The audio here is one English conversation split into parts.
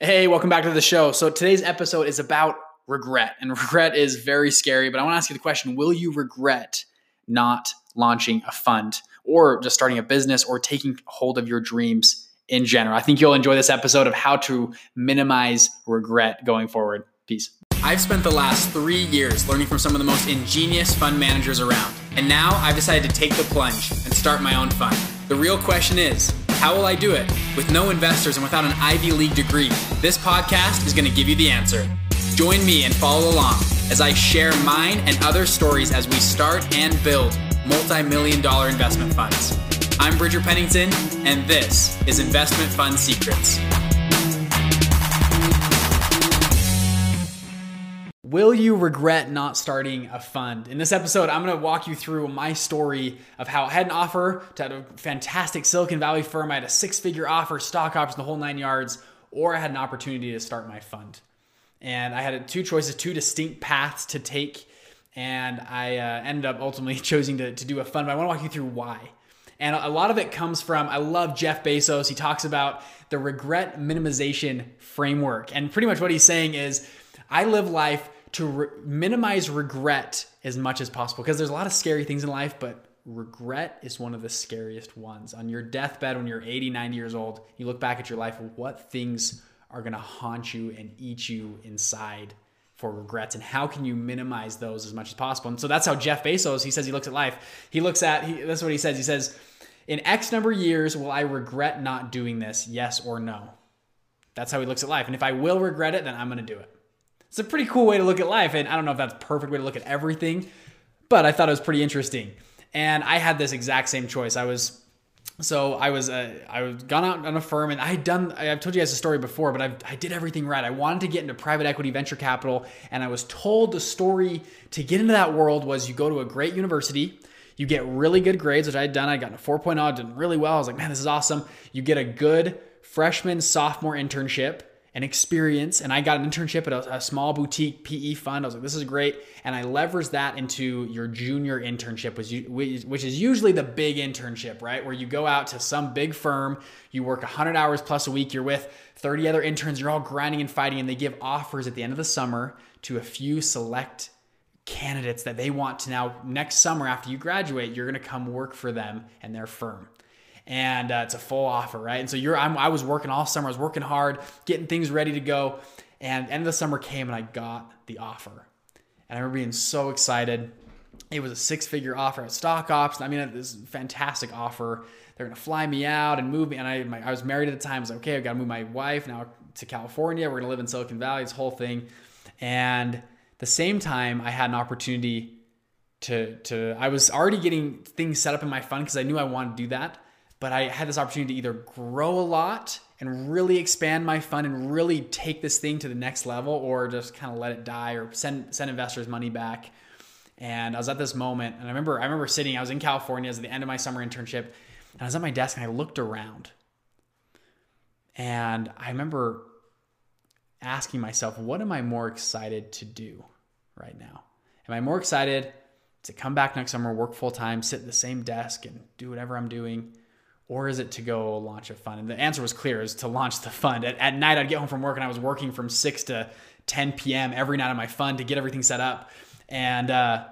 Hey, welcome back to the show. So today's episode is about regret, and regret is very scary. But I want to ask you the question Will you regret not launching a fund or just starting a business or taking hold of your dreams in general? I think you'll enjoy this episode of how to minimize regret going forward. Peace. I've spent the last three years learning from some of the most ingenious fund managers around. And now I've decided to take the plunge and start my own fund. The real question is how will I do it? With no investors and without an Ivy League degree, this podcast is going to give you the answer. Join me and follow along as I share mine and other stories as we start and build multi million dollar investment funds. I'm Bridger Pennington, and this is Investment Fund Secrets. Will you regret not starting a fund? In this episode, I'm to walk you through my story of how I had an offer to a fantastic Silicon Valley firm. I had a six figure offer, stock options, the whole nine yards, or I had an opportunity to start my fund. And I had two choices, two distinct paths to take. And I uh, ended up ultimately choosing to, to do a fund. But I want to walk you through why. And a lot of it comes from, I love Jeff Bezos. He talks about the regret minimization framework. And pretty much what he's saying is, I live life to re- minimize regret as much as possible because there's a lot of scary things in life, but regret is one of the scariest ones. On your deathbed, when you're 80, 90 years old, you look back at your life, what things are going to haunt you and eat you inside for regrets and how can you minimize those as much as possible? And so that's how jeff bezos he says he looks at life. He looks at he, that's what he says. He says in x number of years will i regret not doing this? Yes or no? That's how he looks at life. And if i will regret it then i'm going to do it it's a pretty cool way to look at life. And I don't know if that's perfect way to look at everything, but I thought it was pretty interesting. And I had this exact same choice. I was so I was uh, I was gone out on a firm and I had done I've told you guys a story before, but I've, I did everything right. I wanted to get into private equity venture capital, and I was told the story to get into that world was you go to a great university, you get really good grades, which I had done. I got a 4.0, I did really well. I was like, man, this is awesome. You get a good freshman sophomore internship and experience. And I got an internship at a, a, small boutique PE fund. I was like, this is great. And I leveraged that into your junior internship, which, which is usually the big internship, right? Where you go out to some big firm, you work 100 hours plus a week, you're with 30 other interns, you're all grinding and fighting, and they give offers at the end of the summer to a few select candidates that they want to now next summer after you graduate you're to come work for them and their firm and uh, it's a full offer, right? And so you're, I'm, I was working all summer. I was working hard, getting things ready to go. And end of the summer came, and I got the offer. And I remember being so excited. It was a six-figure offer at stock ops. I mean, this fantastic offer. They're gonna fly me out and move me. And I, my, I was married at the time. I was like, okay, I've got to move my wife now to California. We're gonna live in Silicon Valley. This whole thing. And the same time, I had an opportunity to to. I was already getting things set up in my fund because I knew I wanted to do that but I had this opportunity to either grow a lot and really expand my fund and really take this thing to the next level or just kind of let it die or send send investors money back. And I was at this moment and I remember I remember sitting, I was in California, as at the end of my summer internship, and I was at my desk and I looked around. And I remember asking myself, what am I more excited to do right now? Am I more excited to come back next summer, work full time, sit at the same desk and do whatever I'm doing? Or is it to go launch a fund? And the answer was clear: is to launch the fund. At, at night, I'd get home from work and I was working from six to 10 p.m. every night on my fund to get everything set up. And uh,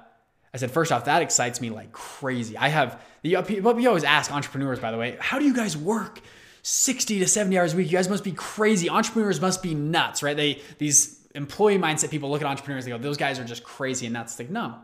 I said, first off, that excites me like crazy. I have the people always ask entrepreneurs, by the way, how do you guys work 60 to 70 hours a week? You guys must be crazy. Entrepreneurs must be nuts, right? They these employee mindset people look at entrepreneurs, they go, those guys are just crazy and nuts. Like, no,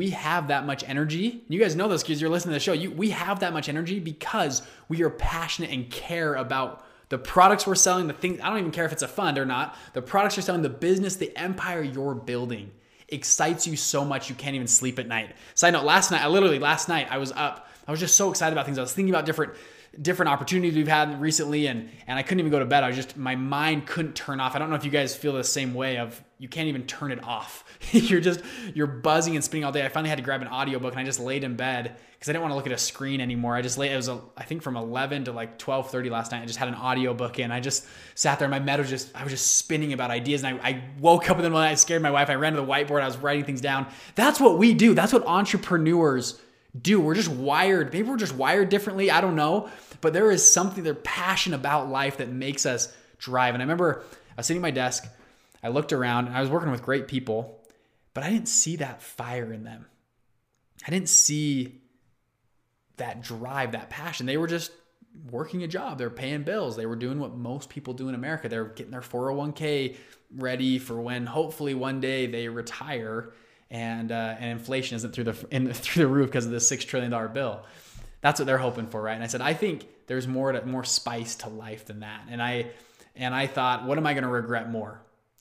we have that much energy. You guys know this because you're listening to the show. You, we have that much energy because we are passionate and care about the products we're selling, the things, I don't even care if it's a fund or not, the products you're selling, the business, the empire you're building excites you so much you can't even sleep at night. Side note, last night, I literally, last night, I was up, I was just so excited about things. I was thinking about different different opportunities we've had recently and and I couldn't even go to bed. I was just my mind couldn't turn off. I don't know if you guys feel the same way of you can't even turn it off. you're just you're buzzing and spinning all day. I finally had to grab an audiobook and I just laid in bed because I didn't want to look at a screen anymore. I just laid it was a, I think from 11 to like 12:30 last night. I just had an audiobook in. I just sat there. My head was just I was just spinning about ideas and I, I woke up and then when I scared my wife, I ran to the whiteboard. I was writing things down. That's what we do. That's what entrepreneurs do. We're just wired. Maybe we're just wired differently. I don't know. But there is something, they're passion about life that makes us drive. And I remember I was sitting at my desk, I looked around, and I was working with great people, but I didn't see that fire in them. I didn't see that drive, that passion. They were just working a job. They're paying bills. They were doing what most people do in America. They're getting their 401k ready for when hopefully one day they retire and uh, and inflation isn't through the in, through the roof because of the six trillion dollar bill. That's what they're hoping for, right? And I said, I think there's more to, more spice to life than that. And I and I thought, what am I going to regret more?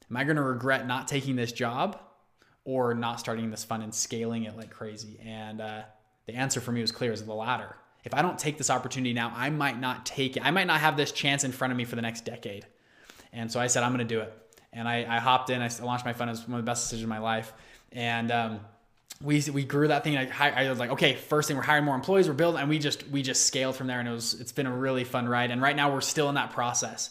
Am I going to regret not taking this job or not starting this fund and scaling it like crazy? And uh, the answer for me was clear: is the latter. If I don't take this opportunity now, I might not take it. I might not have this chance in front of me for the next decade. And so I said, I'm going to do it. And I, I, hopped in. I launched my fund. It was one of the best decisions of my life. And um, we we grew that thing. I, I was like, okay, first thing we're hiring more employees, we're building, and we just we just scaled from there. And it was it's been a really fun ride. And right now we're still in that process.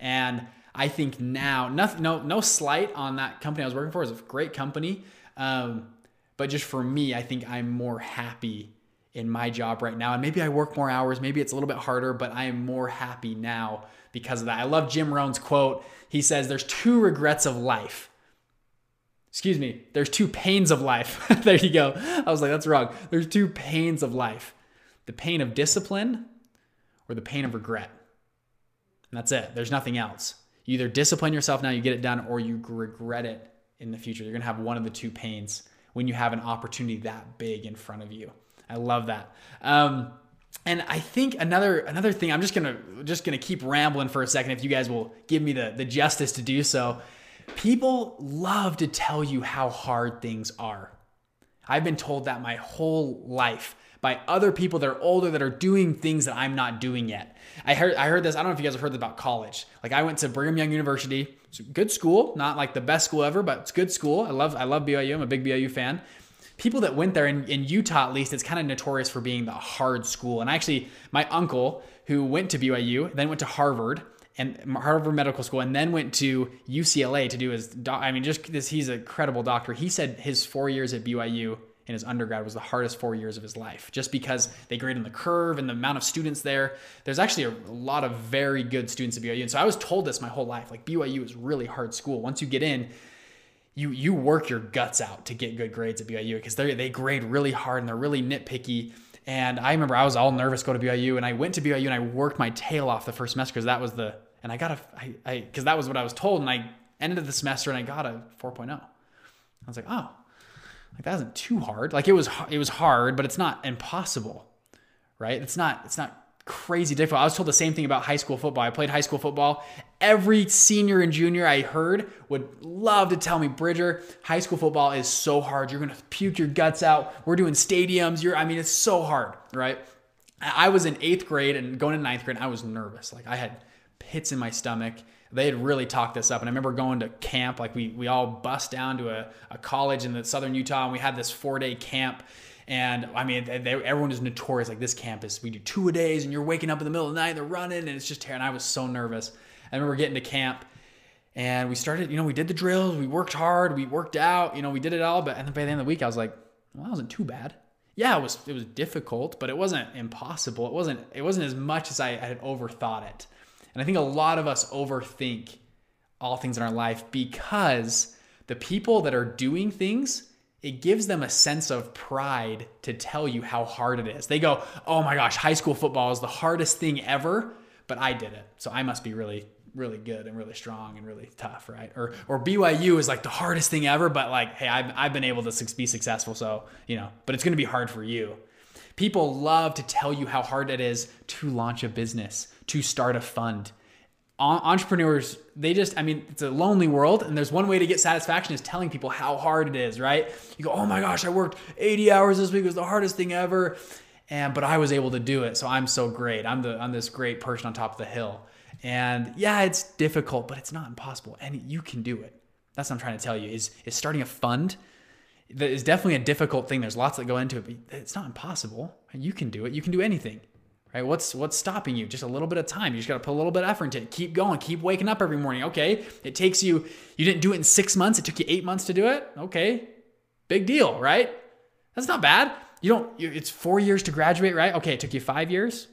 And I think now, nothing, no no slight on that company I was working for. It's a great company. Um, but just for me, I think I'm more happy in my job right now. And maybe I work more hours, maybe it's a little bit harder, but I am more happy now because of that. I love Jim Rohn's quote. He says, There's two regrets of life. Excuse me, there's two pains of life. there you go. I was like, That's wrong. There's two pains of life the pain of discipline or the pain of regret. And that's it. There's nothing else. You either discipline yourself now, you get it done, or you regret it in the future. You're going to have one of the two pains when you have an opportunity that big in front of you. I love that. Um, and I think another another thing, I'm just gonna just gonna keep rambling for a second if you guys will give me the, the justice to do so. People love to tell you how hard things are. I've been told that my whole life by other people that are older that are doing things that I'm not doing yet. I heard I heard this. I don't know if you guys have heard about college. Like I went to Brigham Young University. It's a good school, not like the best school ever, but it's good school. I love I love BYU. I'm a big BYU fan people that went there in, in Utah, at least, it's kind of notorious for being the hard school. And actually, my uncle, who went to BYU, then went to Harvard and Harvard Medical School, and then went to UCLA to do his. doc. I mean, just this, he's a credible doctor. He said his four years at BYU in his undergrad was the hardest four years of his life, just because they grade on the curve and the amount of students there. There's actually a, lot of very good students at BYU, and so I was told this my whole life. Like BYU is really hard school. Once you get in, you you work your guts out to get good grades at BYU because they they grade really hard and they're really nitpicky. And I remember I was all nervous going to BYU, and I went to BYU and I worked my tail off the first semester because that was the and I got a I because that was what I was told, and I ended the semester and I got a 4.0. I was like, oh, like that wasn't too hard. Like it was it was hard, but it's not impossible, right? It's not it's not crazy difficult. I was told the same thing about high school football. I played high school football. Every senior and junior I heard would love to tell me, Bridger, high school football is so hard. You're gonna puke your guts out. We're doing stadiums. You're, I mean, it's so hard, right? I was in eighth grade and going to ninth grade. I was nervous. Like I had pits in my stomach. They had really talked this up. And I remember going to camp. Like we we all bust down to a, a college in the southern Utah, and we had this four day camp and I mean, they, everyone is notorious. Like this campus, we do two a days, and you're waking up in the middle of the night, and they're running, and it's just terrible. And I was so nervous. I remember getting to camp, and we started. You know, we did the drills, we worked hard, we worked out. You know, we did it all. But and by the end of the week, I was like, well, that wasn't too bad. Yeah, it was. It was difficult, but it wasn't impossible. It wasn't. It wasn't as much as I had overthought it. And I think a lot of us overthink all things in our life because the people that are doing things it gives them a sense of pride to tell you how hard it is. They go, oh my gosh, high school football is the hardest thing ever, but I did it. So I must be really, really good and really strong and really tough, right? Or, or BYU is like the hardest thing ever, but like, hey, I've, I've been able to be successful. So, you know, but it's going to be hard for you. People love to tell you how hard it is to launch a business, to start a fund, entrepreneurs they just i mean it's a lonely world and there's one way to get satisfaction is telling people how hard it is right? You go oh my gosh i worked 80 hours this week it was the hardest thing ever and but i was able to do it so i'm so great. I'm the i'm this great person on top of the hill. And yeah it's difficult but it's not impossible and you can do it. That's what i'm trying to tell you is is starting a fund that is definitely a difficult thing there's lots that go into it but it's not impossible you can do it you can do anything Right? What's what's stopping you? Just a little bit of time. You just got to put a little bit of effort into it. Keep going. Keep waking up every morning. Okay, it takes you. You didn't do it in six months. It took you eight months to do it. Okay, big deal, right? That's not bad. You don't. You, it's four years to graduate, right? Okay, it took you five years.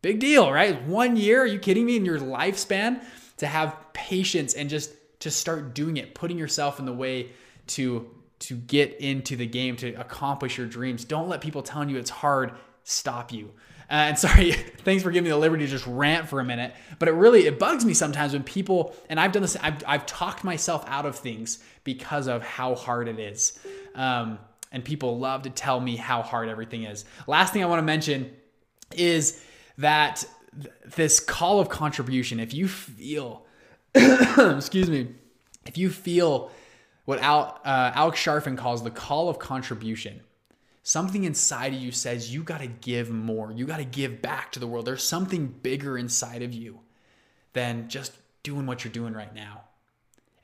Big deal, right? One year? Are you kidding me? In your lifespan to have patience and just to start doing it, putting yourself in the way to to get into the game to accomplish your dreams. Don't let people telling you it's hard stop you. Uh, and sorry, thanks for giving me the liberty to just rant for a minute. But it really it bugs me sometimes when people and I've done this. I've, I've talked myself out of things because of how hard it is. Um, and people love to tell me how hard everything is. Last thing I want to mention is that th- this call of contribution. If you feel, excuse me, if you feel what Al, uh, Alex Charfen calls the call of contribution Something inside of you says you got to give more. You got to give back to the world. There's something bigger inside of you than just doing what you're doing right now.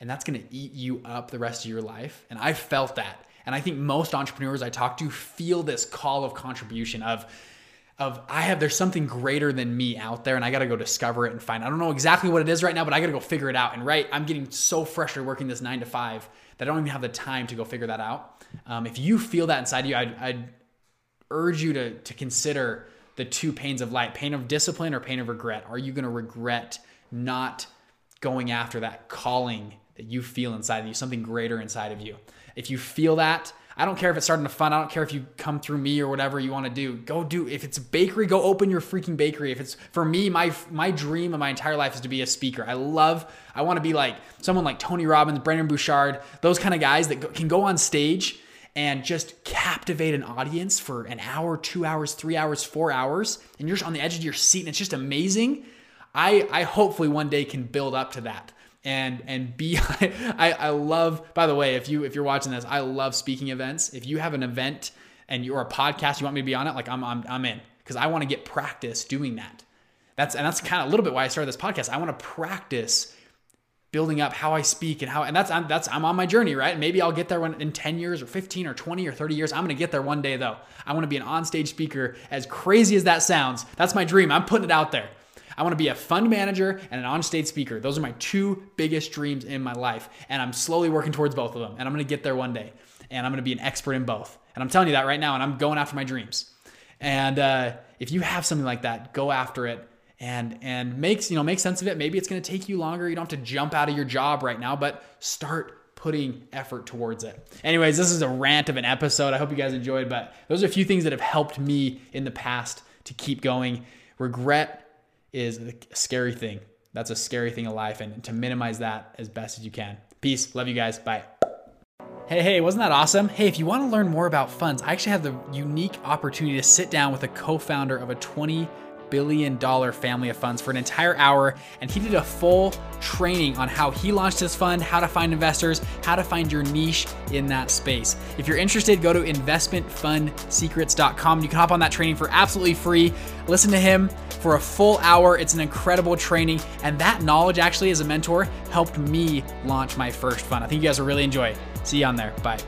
And that's going to eat you up the rest of your life. And I felt that. And I think most entrepreneurs I talk to feel this call of contribution of of I have there's something greater than me out there and I got to go discover it and find. I don't know exactly what it is right now, but I got to go figure it out. And right, I'm getting so frustrated working this 9 to 5 that I don't even have the time to go figure that out. Um, if you feel that inside you, I'd, I'd urge you to, to consider the two pains of light pain of discipline or pain of regret. Are you going to regret not going after that calling that you feel inside of you, something greater inside of you? If you feel that, I don't care if it's starting to fun. I don't care if you come through me or whatever you want to do. Go do. If it's bakery, go open your freaking bakery. If it's for me, my my dream of my entire life is to be a speaker. I love. I want to be like someone like Tony Robbins, Brendon Burchard, those kind of guys that can go on stage and just captivate an audience for an hour, two hours, three hours, four hours, and you're just on the edge of your seat, and it's just amazing. I I hopefully one day can build up to that and and be I, I love by the way if you if you're watching this i love speaking events. If you have an event and you're a podcast you want me to be on it like i'm i'm, I'm in. Because i want to get practice doing that. That's and that's kind of a little bit why i started this podcast. I want to practice building up how i speak and how and that's I'm, that's i'm on my journey right? Maybe i'll get there when, in 10 years or 15 or 20 or 30 years. I'm to get there one day though. I want to be an onstage speaker as crazy as that sounds. That's my dream. I'm putting it out there I want to be a fund manager and an onstage speaker. Those are my two biggest dreams in my life. And I'm slowly working towards both of them. And I'm going to get there one day. And I'm going to be an expert in both. And I'm telling you that right now. And I'm going after my dreams. And uh, if you have something like that, go after it and and makes you know make sense of it. Maybe it's going to take you longer. You don't have to jump out of your job right now, but start putting effort towards it. Anyways, this is a rant of an episode. I hope you guys enjoyed, but those are a few things that have helped me in the past to keep going. Regret is a scary thing. That's a scary thing in life, and to minimize that as best as you can. Peace. Love you guys. Bye. Hey, hey, wasn't that awesome? Hey, if you want to learn more about funds, I actually have the unique opportunity to sit down with a co founder of a 20 billion dollar family of funds for an entire hour and he did a full training on how he launched his fund, how to find investors, how to find your niche in that space. If you're interested, go to investmentfundsecrets.com. You can hop on that training for absolutely free. Listen to him for a full hour. It's an incredible training and that knowledge actually as a mentor helped me launch my first fund. I think you guys will really enjoy it. See you on there. Bye.